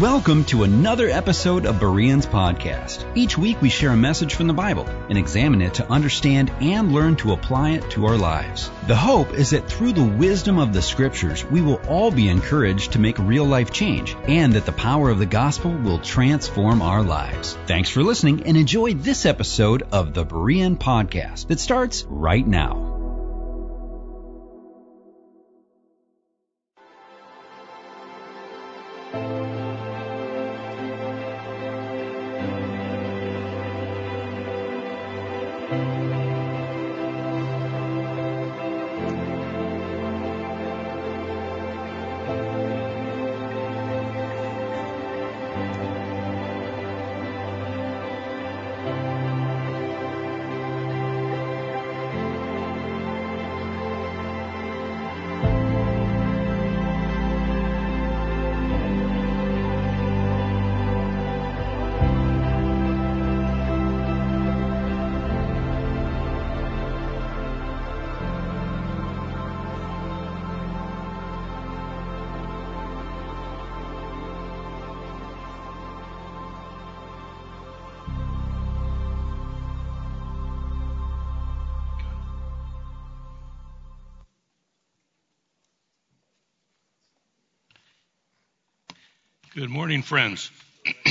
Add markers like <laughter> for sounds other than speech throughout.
Welcome to another episode of Bereans Podcast. Each week we share a message from the Bible and examine it to understand and learn to apply it to our lives. The hope is that through the wisdom of the scriptures, we will all be encouraged to make real life change and that the power of the gospel will transform our lives. Thanks for listening and enjoy this episode of the Berean Podcast that starts right now. Good morning, friends. <clears throat>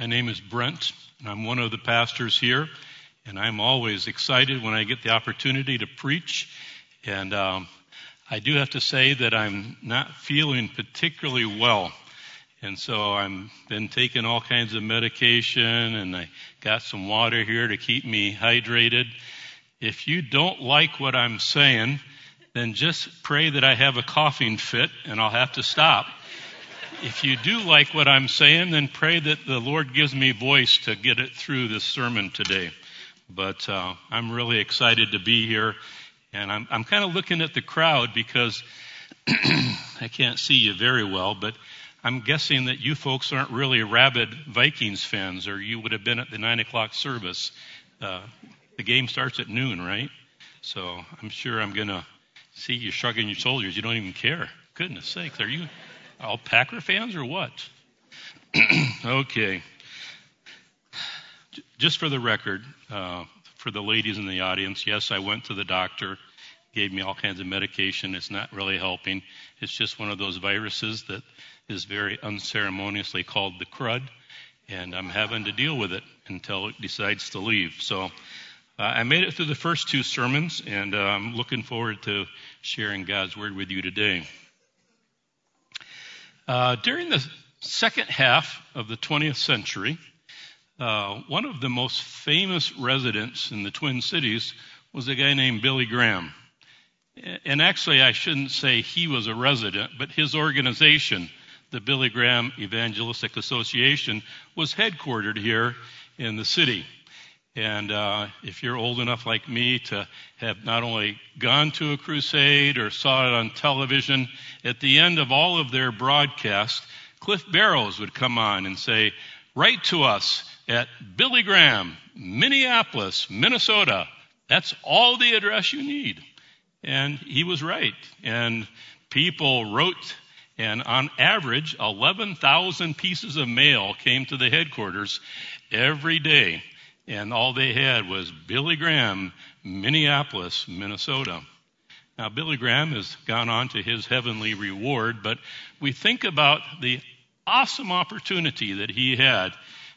My name is Brent, and I'm one of the pastors here, and I'm always excited when I get the opportunity to preach. And um, I do have to say that I'm not feeling particularly well. And so I've been taking all kinds of medication and I got some water here to keep me hydrated. If you don't like what I'm saying, then just pray that I have a coughing fit and I'll have to stop if you do like what I'm saying, then pray that the Lord gives me voice to get it through this sermon today. But uh, I'm really excited to be here, and I'm, I'm kind of looking at the crowd because <clears throat> I can't see you very well, but I'm guessing that you folks aren't really rabid Vikings fans, or you would have been at the nine o'clock service. Uh, the game starts at noon, right? So I'm sure I'm going to see you shrugging your shoulders. You don't even care. Goodness sakes, are you? All Packer fans or what? <clears throat> okay. Just for the record, uh, for the ladies in the audience, yes, I went to the doctor, gave me all kinds of medication. It's not really helping. It's just one of those viruses that is very unceremoniously called the crud, and I'm having to deal with it until it decides to leave. So uh, I made it through the first two sermons, and uh, I'm looking forward to sharing God's word with you today. Uh, during the second half of the 20th century, uh, one of the most famous residents in the Twin Cities was a guy named Billy Graham. And actually, I shouldn't say he was a resident, but his organization, the Billy Graham Evangelistic Association, was headquartered here in the city. And uh, if you're old enough like me to have not only gone to a crusade or saw it on television, at the end of all of their broadcasts, Cliff Barrows would come on and say, Write to us at Billy Graham, Minneapolis, Minnesota. That's all the address you need. And he was right. And people wrote, and on average, 11,000 pieces of mail came to the headquarters every day and all they had was Billy Graham, Minneapolis, Minnesota. Now, Billy Graham has gone on to his heavenly reward, but we think about the awesome opportunity that he had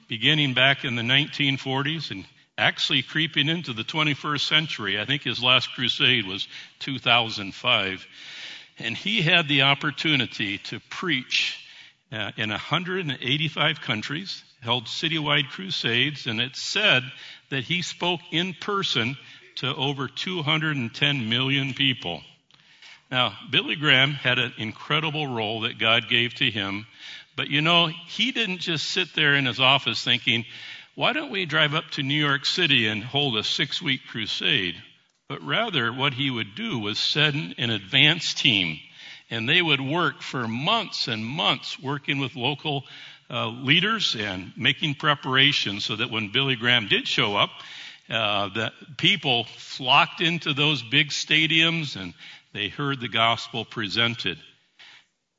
beginning back in the 1940s and actually creeping into the 21st century. I think his last crusade was 2005. And he had the opportunity to preach uh, in 185 countries held citywide crusades, and it said that he spoke in person to over 210 million people. Now, Billy Graham had an incredible role that God gave to him, but you know, he didn't just sit there in his office thinking, why don't we drive up to New York City and hold a six week crusade? But rather, what he would do was send an advance team, and they would work for months and months working with local uh, leaders and making preparations so that when Billy Graham did show up, uh, that people flocked into those big stadiums and they heard the gospel presented.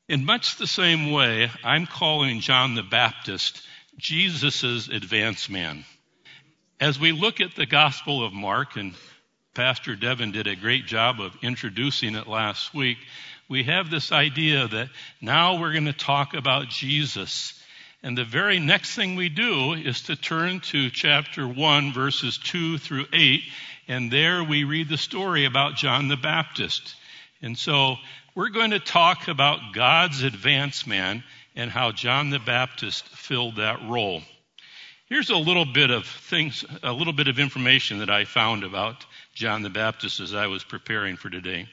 In much the same way, I'm calling John the Baptist Jesus' advance man. As we look at the Gospel of Mark, and Pastor Devin did a great job of introducing it last week, we have this idea that now we're going to talk about Jesus. And the very next thing we do is to turn to chapter 1, verses 2 through 8, and there we read the story about John the Baptist. And so we're going to talk about God's advance man and how John the Baptist filled that role. Here's a little bit of things, a little bit of information that I found about John the Baptist as I was preparing for today.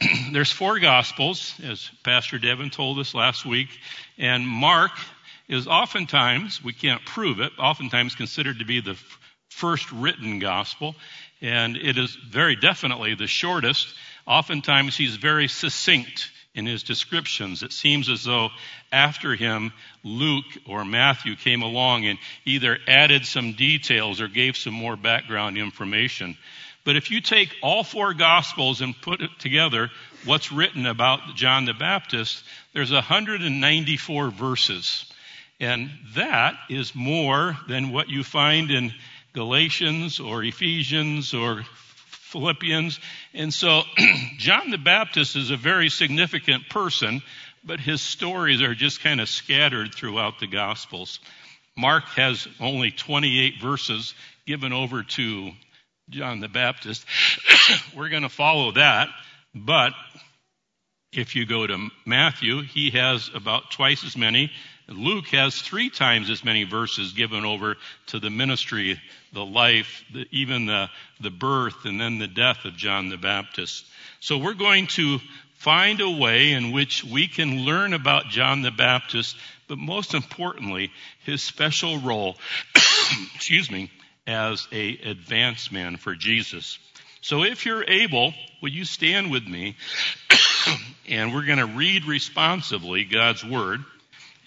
<clears throat> There's four gospels, as Pastor Devin told us last week, and Mark is oftentimes, we can't prove it, oftentimes considered to be the first written gospel, and it is very definitely the shortest. Oftentimes he's very succinct in his descriptions. It seems as though after him, Luke or Matthew came along and either added some details or gave some more background information. But if you take all four gospels and put it together, what's written about John the Baptist, there's 194 verses. And that is more than what you find in Galatians or Ephesians or Philippians. And so <clears throat> John the Baptist is a very significant person, but his stories are just kind of scattered throughout the Gospels. Mark has only 28 verses given over to John the Baptist. <clears throat> We're going to follow that, but if you go to Matthew, he has about twice as many. Luke has three times as many verses given over to the ministry, the life, the, even the, the birth, and then the death of John the Baptist. So we're going to find a way in which we can learn about John the Baptist, but most importantly, his special role, <coughs> excuse me, as a advance man for Jesus. So if you're able, will you stand with me? <coughs> and we're going to read responsively God's word.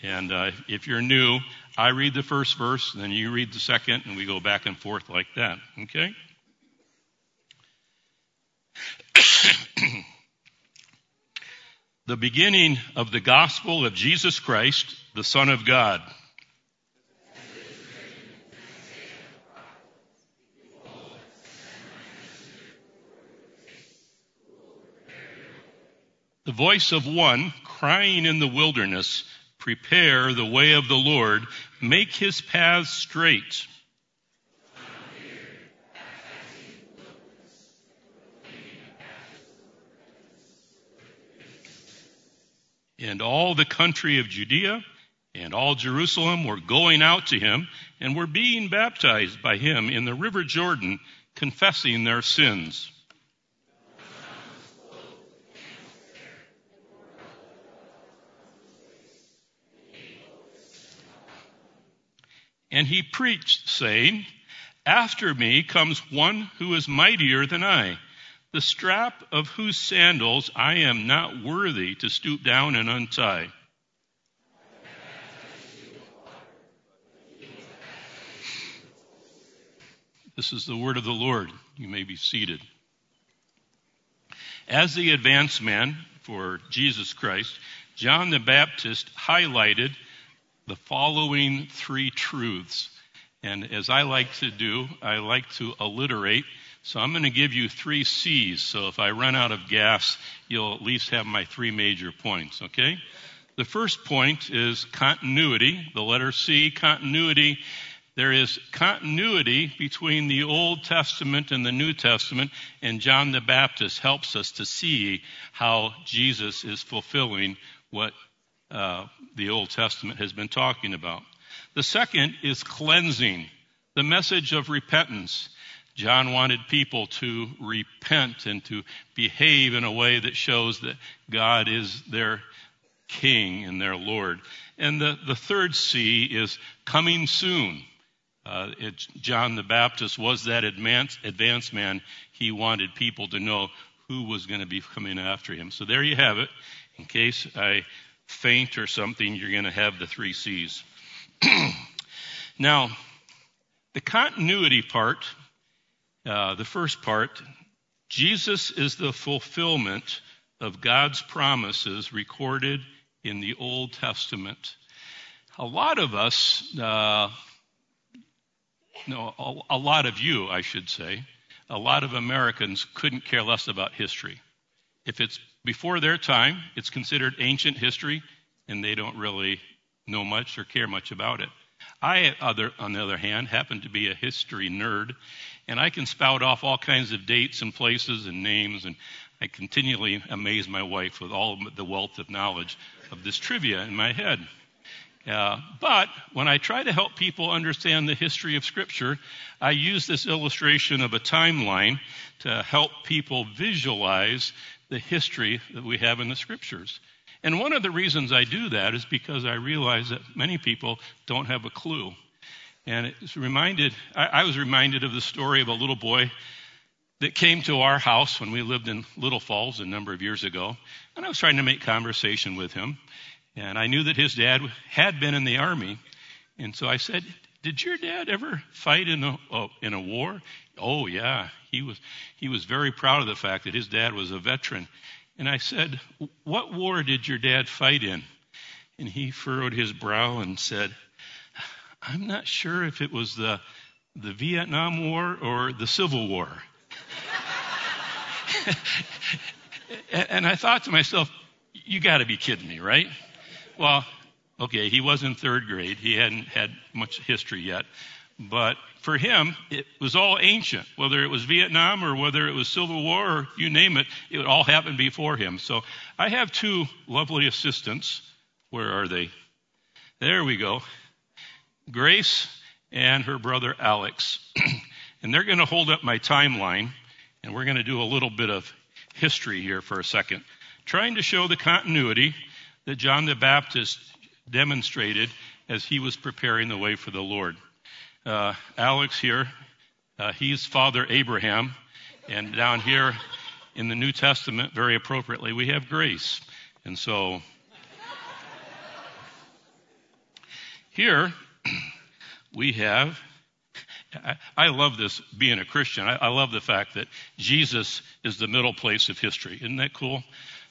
And uh, if you're new, I read the first verse, then you read the second, and we go back and forth like that. Okay? the beginning of the gospel of Jesus Christ, the Son of God. The voice of one crying in the wilderness, Prepare the way of the Lord, make his paths straight. And all the country of Judea and all Jerusalem were going out to him and were being baptized by him in the river Jordan, confessing their sins. And he preached, saying, After me comes one who is mightier than I, the strap of whose sandals I am not worthy to stoop down and untie. This is the word of the Lord. You may be seated. As the advance man for Jesus Christ, John the Baptist highlighted the following three truths. And as I like to do, I like to alliterate. So I'm going to give you three C's. So if I run out of gas, you'll at least have my three major points, okay? The first point is continuity. The letter C, continuity. There is continuity between the Old Testament and the New Testament, and John the Baptist helps us to see how Jesus is fulfilling what uh, the Old Testament has been talking about. The second is cleansing, the message of repentance. John wanted people to repent and to behave in a way that shows that God is their King and their Lord. And the, the third C is coming soon. Uh, it, John the Baptist was that advanced, advanced man. He wanted people to know who was going to be coming after him. So there you have it. In case I faint or something, you're going to have the three C's. <clears throat> now, the continuity part, uh, the first part, Jesus is the fulfillment of God's promises recorded in the Old Testament. A lot of us, uh, no, a, a lot of you, I should say, a lot of Americans couldn't care less about history. If it's before their time, it's considered ancient history, and they don't really know much or care much about it. I, other, on the other hand, happen to be a history nerd, and I can spout off all kinds of dates and places and names, and I continually amaze my wife with all the wealth of knowledge of this trivia in my head. Uh, but when I try to help people understand the history of Scripture, I use this illustration of a timeline to help people visualize the history that we have in the Scriptures. And one of the reasons I do that is because I realize that many people don't have a clue. And it's reminded, I, I was reminded of the story of a little boy that came to our house when we lived in Little Falls a number of years ago. And I was trying to make conversation with him. And I knew that his dad had been in the army. And so I said, Did your dad ever fight in a, oh, in a war? Oh, yeah. He was, he was very proud of the fact that his dad was a veteran. And I said, What war did your dad fight in? And he furrowed his brow and said, I'm not sure if it was the, the Vietnam War or the Civil War. <laughs> and I thought to myself, you got to be kidding me, right? Well, okay, he was in third grade. He hadn't had much history yet. But for him, it was all ancient. Whether it was Vietnam or whether it was Civil War or you name it, it all happened before him. So I have two lovely assistants. Where are they? There we go. Grace and her brother Alex. <clears throat> and they're going to hold up my timeline, and we're going to do a little bit of history here for a second, trying to show the continuity that John the Baptist demonstrated as he was preparing the way for the Lord. Uh, Alex here, uh, he's Father Abraham, and down here in the New Testament, very appropriately, we have grace. And so here <clears throat> we have I, love this being a Christian. I, I, love the fact that Jesus is the middle place of history. Isn't that cool?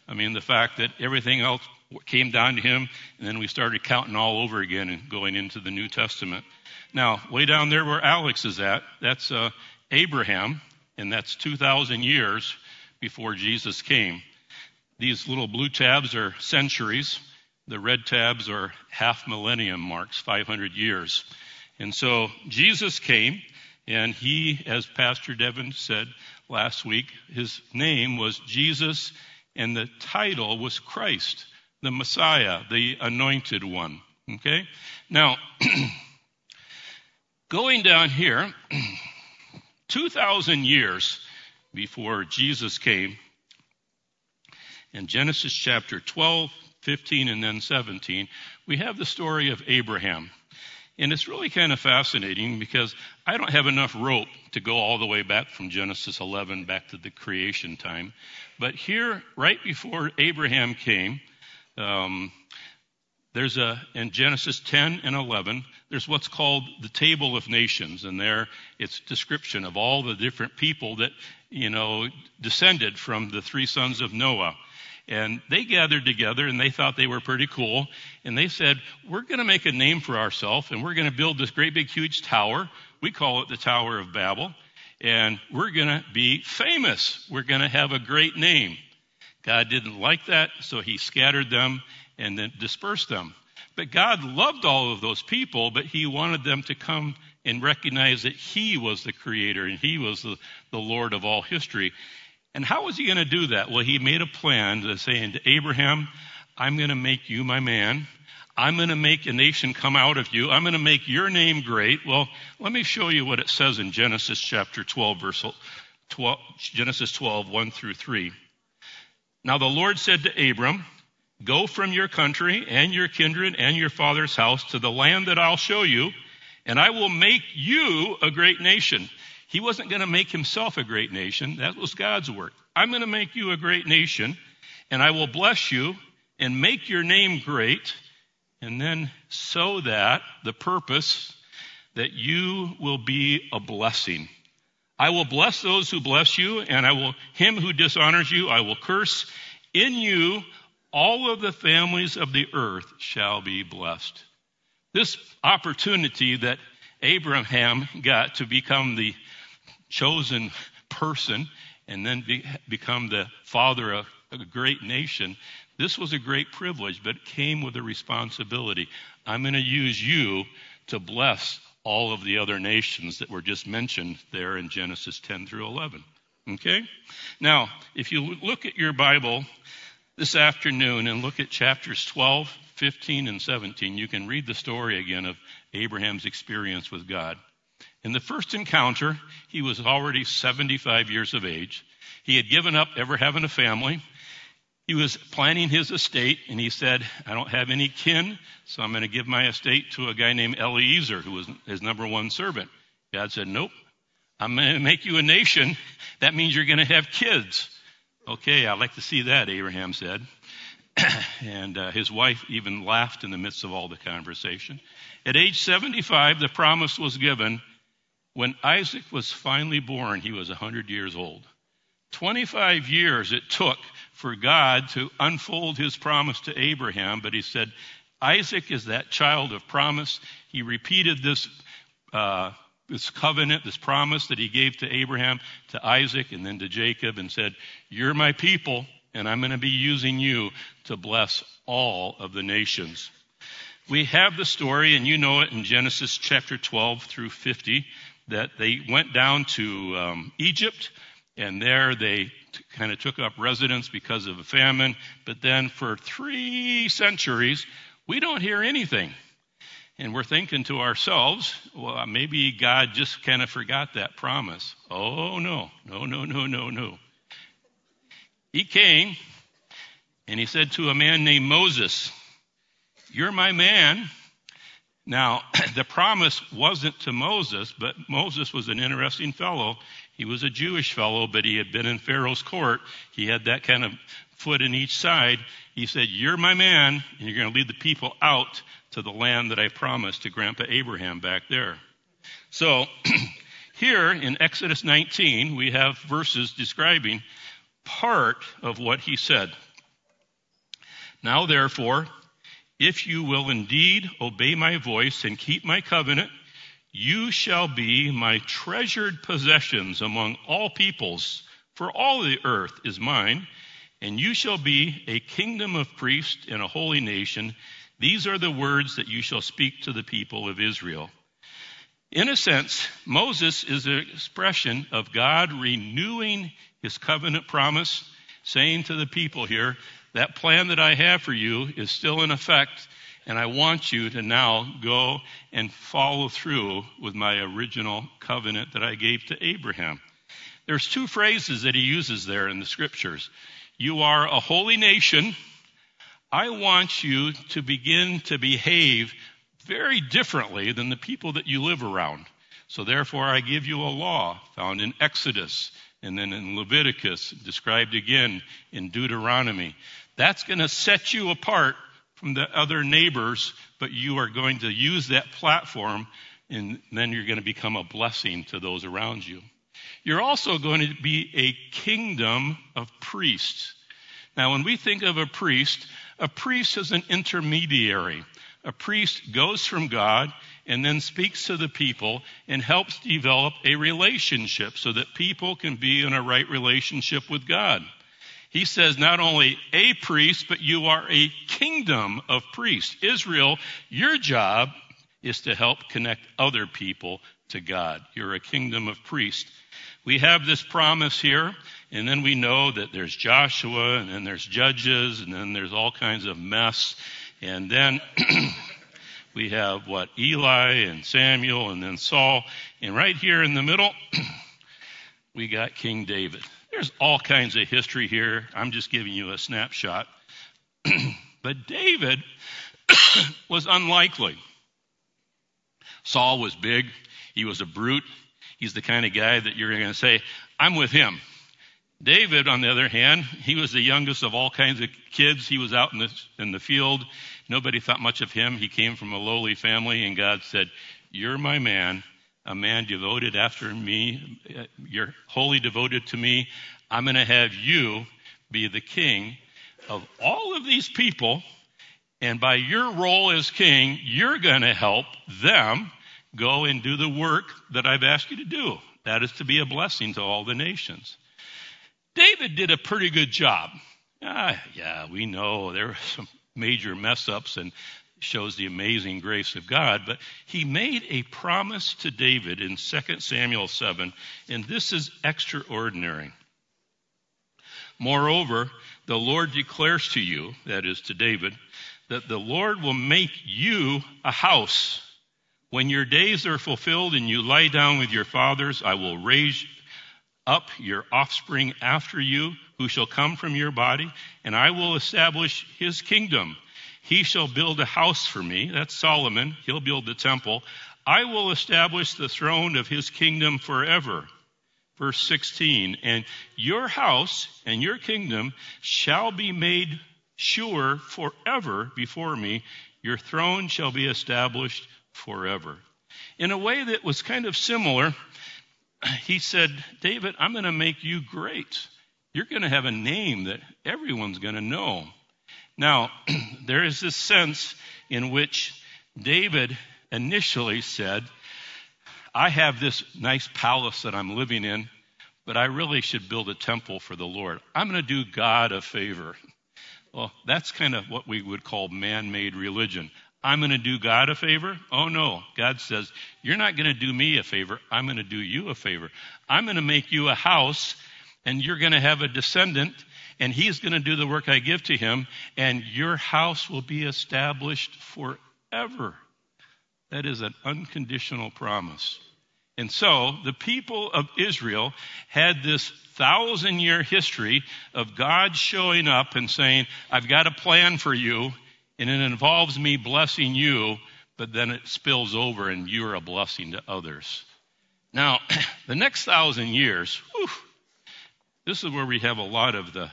I mean, the fact that everything else came down to him, and then we started counting all over again and going into the New Testament. Now, way down there where Alex is at, that's uh, Abraham, and that's 2,000 years before Jesus came. These little blue tabs are centuries. The red tabs are half millennium marks, 500 years. And so Jesus came, and he, as Pastor Devin said last week, his name was Jesus, and the title was Christ the Messiah, the anointed one. Okay? Now, <clears throat> going down here, <clears throat> 2,000 years before Jesus came, in Genesis chapter 12, 15, and then 17, we have the story of Abraham. And it's really kind of fascinating because I don't have enough rope to go all the way back from Genesis 11 back to the creation time. But here, right before Abraham came, um, there's a in Genesis 10 and 11. There's what's called the table of nations, and there it's description of all the different people that you know descended from the three sons of Noah. And they gathered together and they thought they were pretty cool. And they said, We're going to make a name for ourselves and we're going to build this great big huge tower. We call it the Tower of Babel. And we're going to be famous. We're going to have a great name. God didn't like that, so he scattered them and then dispersed them. But God loved all of those people, but he wanted them to come and recognize that he was the creator and he was the, the Lord of all history. And how was he going to do that? Well, he made a plan to say to Abraham, I'm going to make you my man. I'm going to make a nation come out of you. I'm going to make your name great. Well, let me show you what it says in Genesis chapter 12, verse 12, Genesis 12, 1 through 3. Now the Lord said to Abram, Go from your country and your kindred and your father's house to the land that I'll show you, and I will make you a great nation. He wasn't going to make himself a great nation. That was God's work. I'm going to make you a great nation, and I will bless you and make your name great, and then so that the purpose that you will be a blessing. I will bless those who bless you, and I will, him who dishonors you, I will curse. In you, all of the families of the earth shall be blessed. This opportunity that Abraham got to become the chosen person and then be, become the father of a great nation, this was a great privilege, but it came with a responsibility. I'm going to use you to bless all of the other nations that were just mentioned there in Genesis 10 through 11. Okay? Now, if you look at your Bible this afternoon and look at chapters 12, 15, and 17, you can read the story again of Abraham's experience with God. In the first encounter, he was already 75 years of age. He had given up ever having a family. He was planning his estate, and he said, I don't have any kin, so I'm going to give my estate to a guy named Eliezer, who was his number one servant. God said, Nope, I'm going to make you a nation. That means you're going to have kids. Okay, I'd like to see that, Abraham said. <clears throat> and uh, his wife even laughed in the midst of all the conversation. At age 75, the promise was given. When Isaac was finally born, he was 100 years old. 25 years it took for God to unfold his promise to Abraham, but he said, Isaac is that child of promise. He repeated this, uh, this covenant, this promise that he gave to Abraham, to Isaac, and then to Jacob, and said, You're my people, and I'm going to be using you to bless all of the nations. We have the story, and you know it in Genesis chapter 12 through 50, that they went down to um, Egypt, and there they t- kind of took up residence because of a famine. But then for three centuries, we don't hear anything. And we're thinking to ourselves, well, uh, maybe God just kind of forgot that promise. Oh, no, no, no, no, no, no. He came and he said to a man named Moses, You're my man. Now, <clears throat> the promise wasn't to Moses, but Moses was an interesting fellow. He was a Jewish fellow, but he had been in Pharaoh's court. He had that kind of foot in each side. He said, You're my man, and you're going to lead the people out to the land that I promised to Grandpa Abraham back there. So, <clears throat> here in Exodus 19, we have verses describing part of what he said. Now, therefore, if you will indeed obey my voice and keep my covenant, you shall be my treasured possessions among all peoples, for all the earth is mine, and you shall be a kingdom of priests and a holy nation. These are the words that you shall speak to the people of Israel. In a sense, Moses is an expression of God renewing his covenant promise, saying to the people here, that plan that I have for you is still in effect, and I want you to now go and follow through with my original covenant that I gave to Abraham. There's two phrases that he uses there in the scriptures. You are a holy nation. I want you to begin to behave very differently than the people that you live around. So therefore, I give you a law found in Exodus and then in Leviticus, described again in Deuteronomy. That's going to set you apart from the other neighbors, but you are going to use that platform and then you're going to become a blessing to those around you. You're also going to be a kingdom of priests. Now, when we think of a priest, a priest is an intermediary. A priest goes from God and then speaks to the people and helps develop a relationship so that people can be in a right relationship with God. He says not only a priest, but you are a kingdom of priests. Israel, your job is to help connect other people to God. You're a kingdom of priests. We have this promise here, and then we know that there's Joshua, and then there's Judges, and then there's all kinds of mess. And then <clears throat> we have what? Eli and Samuel, and then Saul. And right here in the middle, <clears throat> we got King David. There's all kinds of history here. I'm just giving you a snapshot. <clears throat> but David was unlikely. Saul was big. He was a brute. He's the kind of guy that you're going to say, I'm with him. David, on the other hand, he was the youngest of all kinds of kids. He was out in the, in the field. Nobody thought much of him. He came from a lowly family, and God said, You're my man a man devoted after me. You're wholly devoted to me. I'm going to have you be the king of all of these people, and by your role as king, you're going to help them go and do the work that I've asked you to do. That is to be a blessing to all the nations. David did a pretty good job. Ah, yeah, we know there were some major mess ups and shows the amazing grace of God, but he made a promise to David in 2 Samuel 7, and this is extraordinary. Moreover, the Lord declares to you, that is to David, that the Lord will make you a house. When your days are fulfilled and you lie down with your fathers, I will raise up your offspring after you, who shall come from your body, and I will establish his kingdom. He shall build a house for me. That's Solomon. He'll build the temple. I will establish the throne of his kingdom forever. Verse 16, and your house and your kingdom shall be made sure forever before me. Your throne shall be established forever. In a way that was kind of similar, he said, David, I'm going to make you great. You're going to have a name that everyone's going to know. Now, <clears throat> there is this sense in which David initially said, I have this nice palace that I'm living in, but I really should build a temple for the Lord. I'm going to do God a favor. Well, that's kind of what we would call man made religion. I'm going to do God a favor? Oh no. God says, You're not going to do me a favor. I'm going to do you a favor. I'm going to make you a house, and you're going to have a descendant, and he's going to do the work I give to him, and your house will be established forever. That is an unconditional promise. And so the people of Israel had this thousand year history of God showing up and saying, I've got a plan for you and it involves me blessing you, but then it spills over and you're a blessing to others. Now, <clears throat> the next thousand years, whew, this is where we have a lot of the,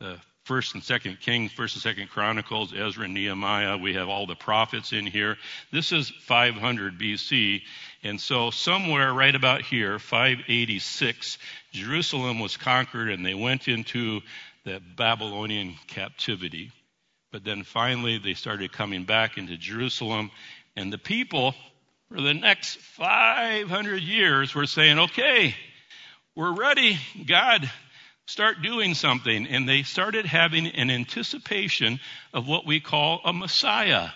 the First and Second Kings, First and Second Chronicles, Ezra Nehemiah. We have all the prophets in here. This is 500 BC. And so somewhere right about here, 586, Jerusalem was conquered and they went into the Babylonian captivity. But then finally they started coming back into Jerusalem, and the people for the next 500 years were saying, okay, we're ready. God, start doing something. And they started having an anticipation of what we call a Messiah,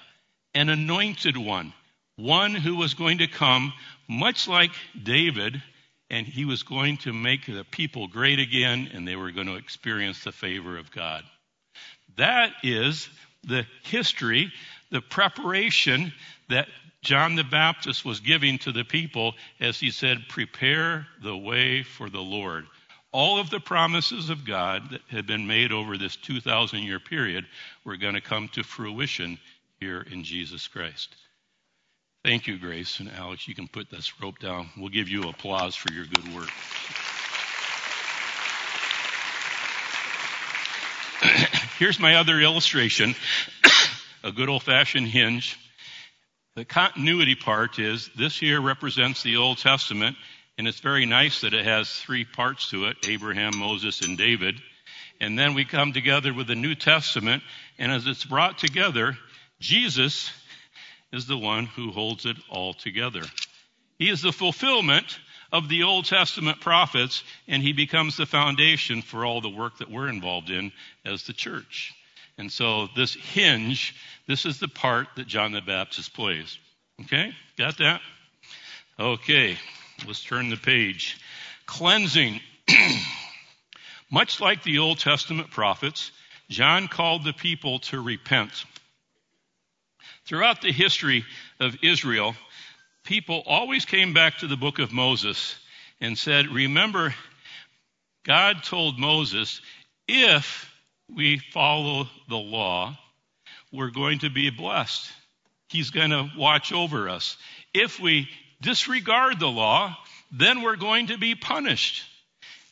an anointed one, one who was going to come much like David, and he was going to make the people great again, and they were going to experience the favor of God. That is the history, the preparation that John the Baptist was giving to the people as he said, Prepare the way for the Lord. All of the promises of God that had been made over this 2,000 year period were going to come to fruition here in Jesus Christ. Thank you, Grace. And Alex, you can put this rope down. We'll give you applause for your good work. Here's my other illustration <coughs> a good old fashioned hinge. The continuity part is this here represents the Old Testament, and it's very nice that it has three parts to it Abraham, Moses, and David. And then we come together with the New Testament, and as it's brought together, Jesus is the one who holds it all together. He is the fulfillment of the Old Testament prophets, and he becomes the foundation for all the work that we're involved in as the church. And so this hinge, this is the part that John the Baptist plays. Okay? Got that? Okay. Let's turn the page. Cleansing. <clears throat> Much like the Old Testament prophets, John called the people to repent. Throughout the history of Israel, people always came back to the book of Moses and said, Remember, God told Moses, if we follow the law, we're going to be blessed. He's going to watch over us. If we disregard the law, then we're going to be punished.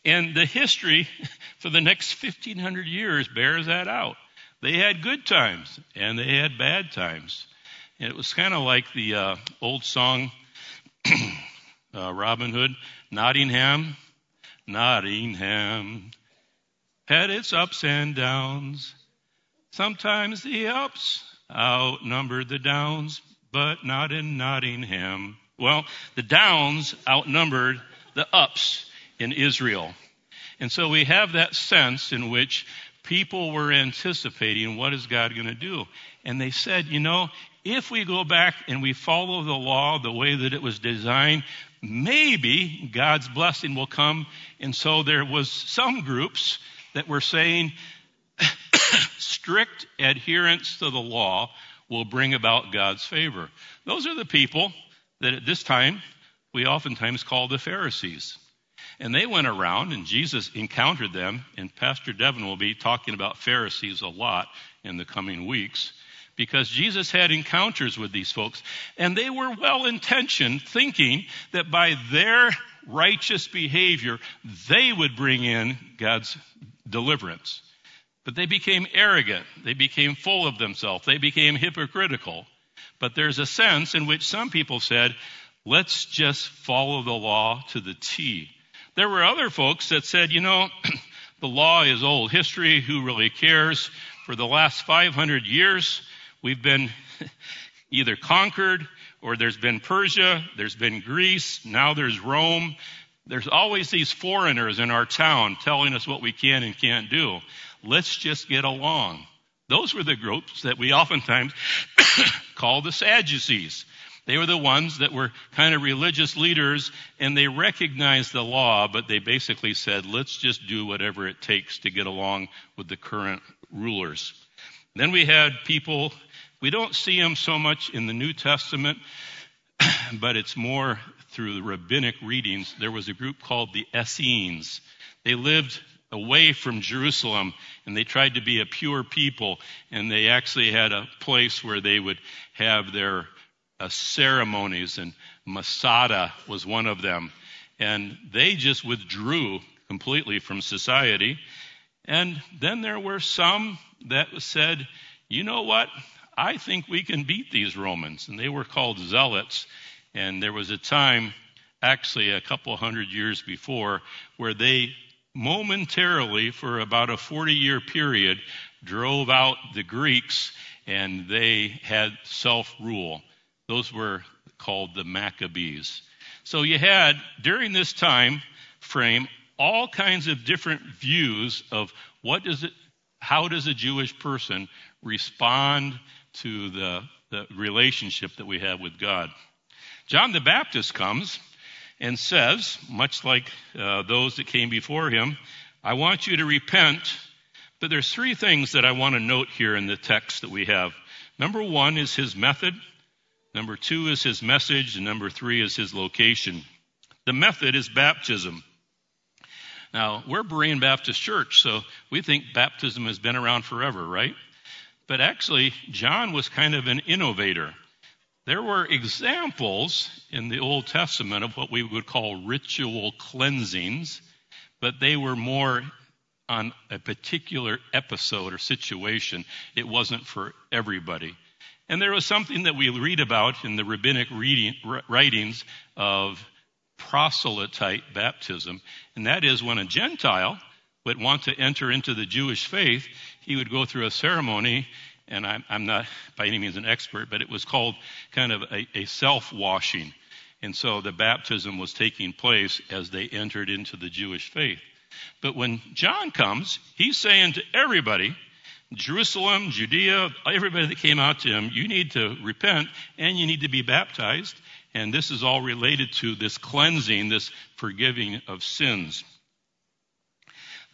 And the history <laughs> for the next 1500 years bears that out. They had good times and they had bad times. And it was kind of like the uh, old song, <clears throat> uh, Robin Hood, Nottingham, Nottingham, had its ups and downs, Sometimes the ups outnumbered the downs, but not in Nottingham. Well, the downs outnumbered the ups in Israel. And so we have that sense in which people were anticipating what is God going to do. And they said, you know, if we go back and we follow the law the way that it was designed, maybe God's blessing will come. And so there was some groups that were saying <coughs> strict adherence to the law will bring about God's favor. Those are the people that at this time we oftentimes call the Pharisees. And they went around, and Jesus encountered them, and Pastor Devin will be talking about Pharisees a lot in the coming weeks because Jesus had encounters with these folks, and they were well intentioned, thinking that by their righteous behavior, they would bring in God's deliverance. But they became arrogant. They became full of themselves. They became hypocritical. But there's a sense in which some people said, let's just follow the law to the T. There were other folks that said, you know, <clears throat> the law is old history. Who really cares? For the last 500 years, We've been <laughs> either conquered or there's been Persia, there's been Greece, now there's Rome. There's always these foreigners in our town telling us what we can and can't do. Let's just get along. Those were the groups that we oftentimes <coughs> call the Sadducees. They were the ones that were kind of religious leaders and they recognized the law, but they basically said, let's just do whatever it takes to get along with the current rulers. Then we had people we don't see them so much in the New Testament, <clears throat> but it's more through the rabbinic readings. There was a group called the Essenes. They lived away from Jerusalem and they tried to be a pure people and they actually had a place where they would have their uh, ceremonies and Masada was one of them. And they just withdrew completely from society. And then there were some that said, you know what? I think we can beat these Romans. And they were called zealots. And there was a time, actually a couple hundred years before, where they momentarily, for about a 40 year period, drove out the Greeks and they had self rule. Those were called the Maccabees. So you had, during this time frame, all kinds of different views of what does it, how does a Jewish person respond to the, the relationship that we have with God. John the Baptist comes and says, much like uh, those that came before him, I want you to repent. But there's three things that I want to note here in the text that we have. Number one is his method. Number two is his message. And number three is his location. The method is baptism. Now, we're Berean Baptist Church, so we think baptism has been around forever, right? But actually, John was kind of an innovator. There were examples in the Old Testament of what we would call ritual cleansings, but they were more on a particular episode or situation. It wasn't for everybody. And there was something that we read about in the rabbinic reading, writings of proselyte baptism, and that is when a Gentile would want to enter into the Jewish faith, he would go through a ceremony, and I'm, I'm not by any means an expert, but it was called kind of a, a self washing. And so the baptism was taking place as they entered into the Jewish faith. But when John comes, he's saying to everybody, Jerusalem, Judea, everybody that came out to him, you need to repent and you need to be baptized. And this is all related to this cleansing, this forgiving of sins.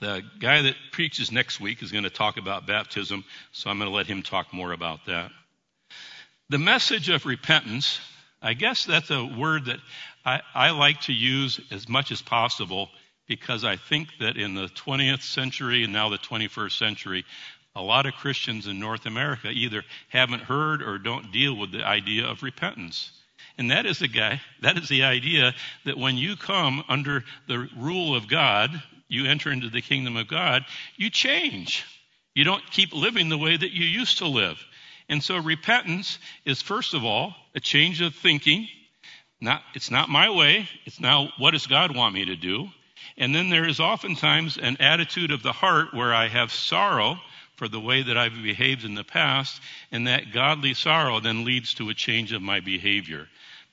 The guy that preaches next week is going to talk about baptism, so I'm going to let him talk more about that. The message of repentance, I guess that's a word that I, I like to use as much as possible because I think that in the 20th century and now the 21st century, a lot of Christians in North America either haven't heard or don't deal with the idea of repentance. And that is the guy, that is the idea that when you come under the rule of God, you enter into the kingdom of God, you change. You don't keep living the way that you used to live. And so repentance is first of all a change of thinking. Not, it's not my way. It's now what does God want me to do? And then there is oftentimes an attitude of the heart where I have sorrow for the way that I've behaved in the past, and that godly sorrow then leads to a change of my behavior.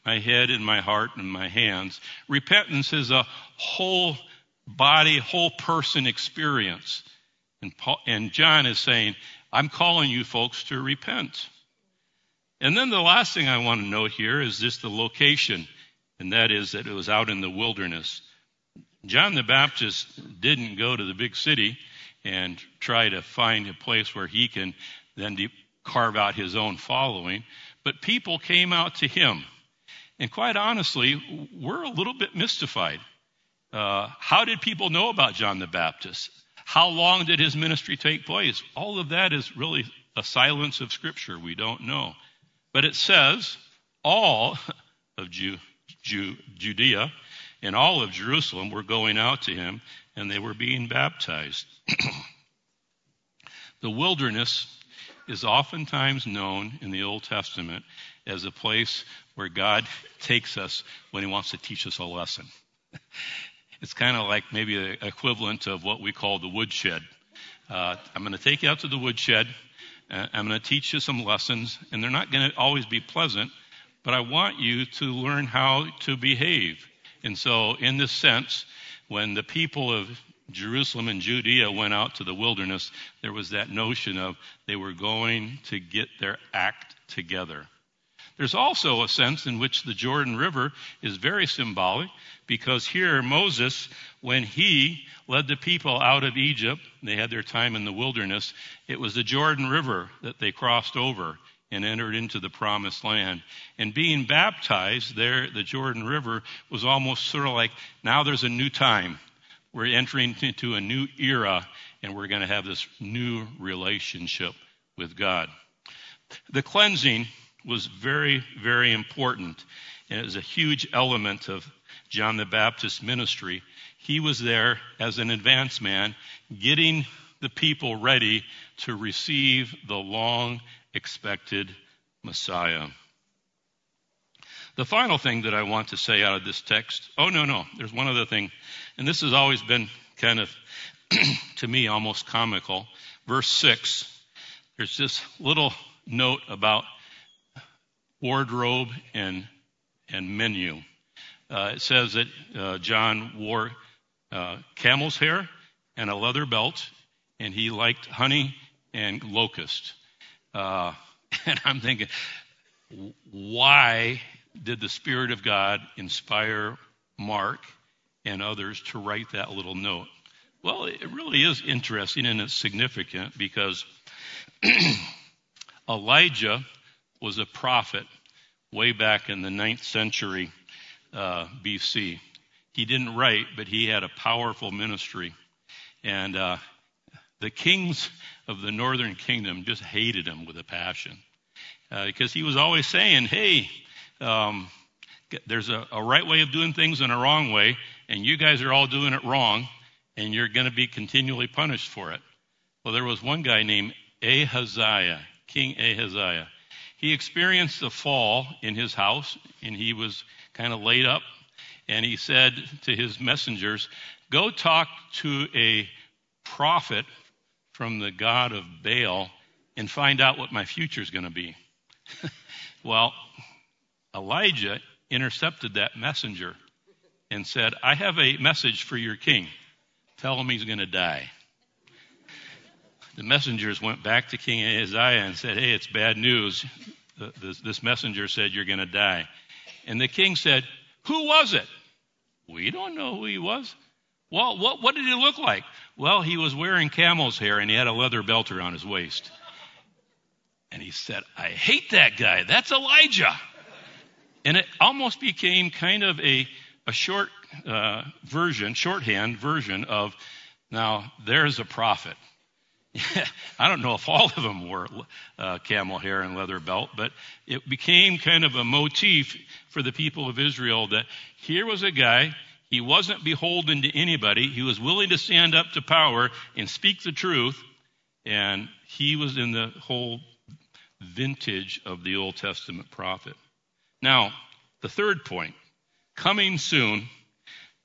My head and my heart and my hands. Repentance is a whole body, whole person experience. And, Paul, and John is saying, I'm calling you folks to repent. And then the last thing I want to note here is just the location, and that is that it was out in the wilderness. John the Baptist didn't go to the big city and try to find a place where he can then carve out his own following, but people came out to him. And quite honestly, we're a little bit mystified. Uh, how did people know about John the Baptist? How long did his ministry take place? All of that is really a silence of Scripture. We don't know. But it says all <laughs> of Jew, Jew, Judea and all of Jerusalem were going out to him and they were being baptized. <clears throat> the wilderness is oftentimes known in the Old Testament as a place where God <laughs> takes us when he wants to teach us a lesson. It's kind of like maybe the equivalent of what we call the woodshed. Uh, I'm going to take you out to the woodshed. Uh, I'm going to teach you some lessons, and they're not going to always be pleasant, but I want you to learn how to behave. And so, in this sense, when the people of Jerusalem and Judea went out to the wilderness, there was that notion of they were going to get their act together. There's also a sense in which the Jordan River is very symbolic because here Moses, when he led the people out of Egypt, they had their time in the wilderness, it was the Jordan River that they crossed over and entered into the promised land. And being baptized there, the Jordan River was almost sort of like, now there's a new time. We're entering into a new era and we're going to have this new relationship with God. The cleansing was very, very important. And it was a huge element of John the Baptist's ministry. He was there as an advance man, getting the people ready to receive the long expected Messiah. The final thing that I want to say out of this text, oh no, no, there's one other thing, and this has always been kind of, <clears throat> to me, almost comical. Verse 6, there's this little note about wardrobe and, and menu. Uh, it says that uh, John wore uh, camel's hair and a leather belt, and he liked honey and locust. Uh, <laughs> and I'm thinking, why did the Spirit of God inspire Mark and others to write that little note? Well, it really is interesting and it's significant because <clears throat> Elijah was a prophet way back in the ninth century uh, BC. He didn't write, but he had a powerful ministry. And uh, the kings of the northern kingdom just hated him with a passion uh, because he was always saying, hey, um, there's a, a right way of doing things and a wrong way, and you guys are all doing it wrong, and you're going to be continually punished for it. Well, there was one guy named Ahaziah, King Ahaziah. He experienced a fall in his house, and he was kind of laid up, and he said to his messengers, Go talk to a prophet from the God of Baal and find out what my future is going to be. <laughs> well, Elijah intercepted that messenger and said, I have a message for your king. Tell him he's going to die. The messengers went back to King Ahaziah and said, Hey, it's bad news. This messenger said you're going to die. And the king said, Who was it? We don't know who he was. Well, what, what did he look like? Well, he was wearing camel's hair and he had a leather belt around his waist. And he said, I hate that guy. That's Elijah. And it almost became kind of a, a short uh, version, shorthand version of, now there's a prophet. <laughs> I don't know if all of them wore uh, camel hair and leather belt, but it became kind of a motif for the people of Israel that here was a guy, he wasn't beholden to anybody, he was willing to stand up to power and speak the truth, and he was in the whole vintage of the Old Testament prophet. Now, the third point coming soon,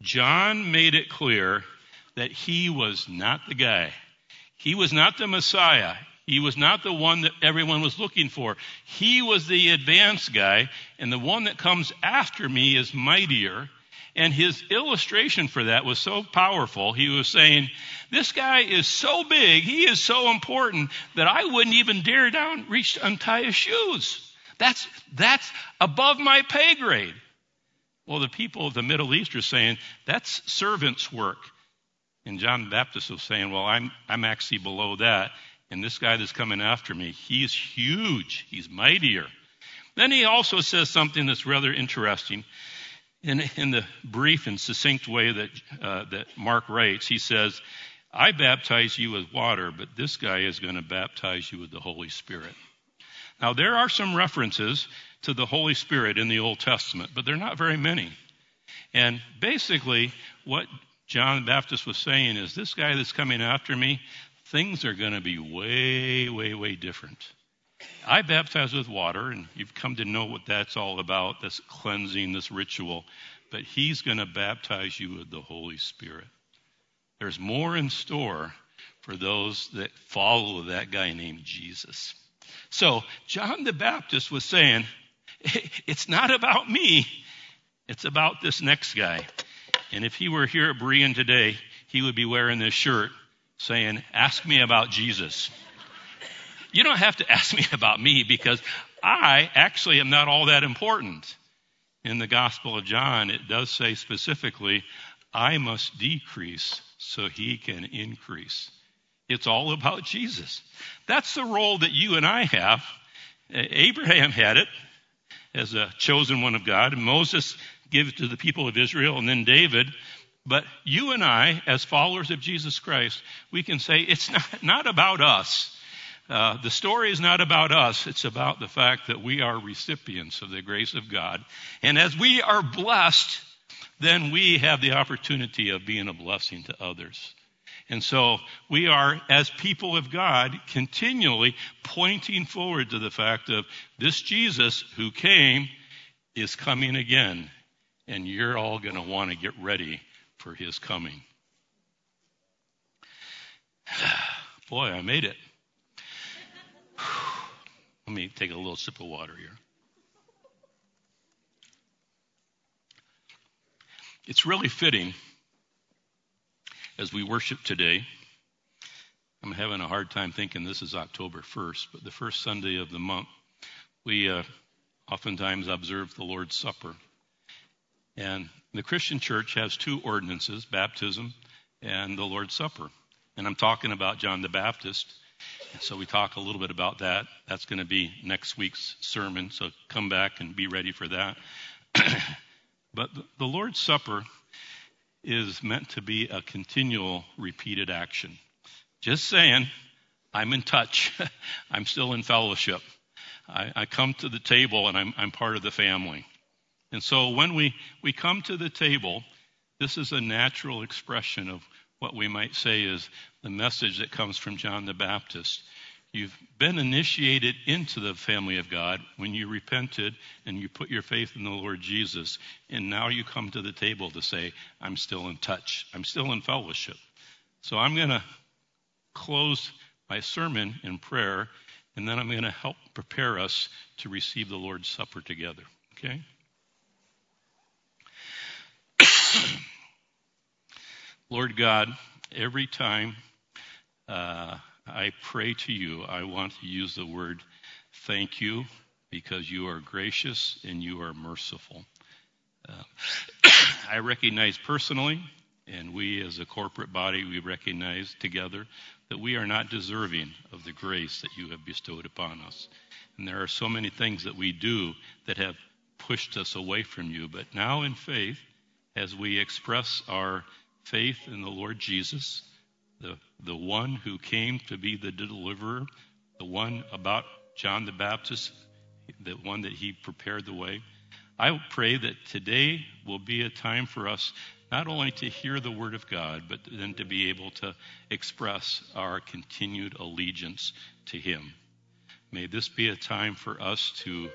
John made it clear that he was not the guy. He was not the Messiah. He was not the one that everyone was looking for. He was the advanced guy, and the one that comes after me is mightier. And his illustration for that was so powerful. He was saying, This guy is so big, he is so important that I wouldn't even dare down reach to untie his shoes. That's, that's above my pay grade. Well, the people of the Middle East are saying, That's servant's work. And John the Baptist was saying, Well, I'm, I'm actually below that. And this guy that's coming after me, he's huge. He's mightier. Then he also says something that's rather interesting. In, in the brief and succinct way that, uh, that Mark writes, he says, I baptize you with water, but this guy is going to baptize you with the Holy Spirit. Now, there are some references to the Holy Spirit in the Old Testament, but they're not very many. And basically, what John the Baptist was saying is this guy that's coming after me, things are going to be way, way, way different. I baptize with water, and you've come to know what that's all about this cleansing, this ritual. But he's going to baptize you with the Holy Spirit. There's more in store for those that follow that guy named Jesus. So, John the Baptist was saying, <laughs> It's not about me, it's about this next guy. And if he were here at Berean today, he would be wearing this shirt saying, Ask me about Jesus. You don't have to <laughs> ask me about me because I actually am not all that important. In the Gospel of John, it does say specifically, I must decrease so he can increase. It's all about Jesus. That's the role that you and I have. Abraham had it as a chosen one of God, and Moses gave it to the people of Israel, and then David. But you and I, as followers of Jesus Christ, we can say it's <laughs> not, not about us. Uh, the story is not about us. It's about the fact that we are recipients of the grace of God. And as we are blessed, then we have the opportunity of being a blessing to others. And so we are, as people of God, continually pointing forward to the fact of this Jesus who came is coming again. And you're all going to want to get ready for his coming. <sighs> Boy, I made it. <sighs> Let me take a little sip of water here. It's really fitting as we worship today. I'm having a hard time thinking this is October 1st, but the first Sunday of the month, we uh, oftentimes observe the Lord's Supper. And the Christian church has two ordinances baptism and the Lord's Supper. And I'm talking about John the Baptist. So we talk a little bit about that. That's going to be next week's sermon. So come back and be ready for that. <clears throat> but the Lord's Supper is meant to be a continual repeated action. Just saying, I'm in touch. <laughs> I'm still in fellowship. I, I come to the table and I'm, I'm part of the family. And so when we, we come to the table, this is a natural expression of what we might say is the message that comes from John the Baptist. You've been initiated into the family of God when you repented and you put your faith in the Lord Jesus. And now you come to the table to say, I'm still in touch. I'm still in fellowship. So I'm going to close my sermon in prayer, and then I'm going to help prepare us to receive the Lord's Supper together. Okay? <clears throat> Lord God, every time uh, I pray to you, I want to use the word thank you because you are gracious and you are merciful. Uh, <clears throat> I recognize personally, and we as a corporate body, we recognize together that we are not deserving of the grace that you have bestowed upon us. And there are so many things that we do that have pushed us away from you. But now in faith, as we express our faith in the Lord Jesus, the, the one who came to be the deliverer, the one about John the Baptist, the one that he prepared the way. I pray that today will be a time for us not only to hear the word of God, but then to be able to express our continued allegiance to him. May this be a time for us to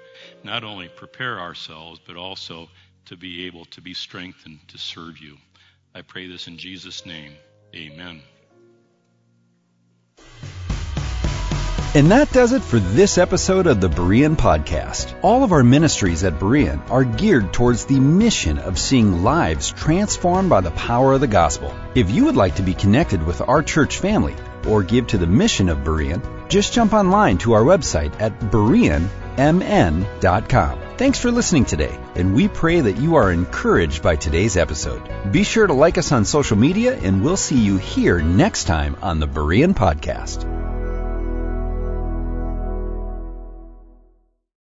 not only prepare ourselves, but also to be able to be strengthened to serve you. I pray this in Jesus' name. Amen. And that does it for this episode of the Berean Podcast. All of our ministries at Berean are geared towards the mission of seeing lives transformed by the power of the gospel. If you would like to be connected with our church family or give to the mission of Berean, just jump online to our website at bereanmn.com. Thanks for listening today, and we pray that you are encouraged by today's episode. Be sure to like us on social media, and we'll see you here next time on the Berean Podcast.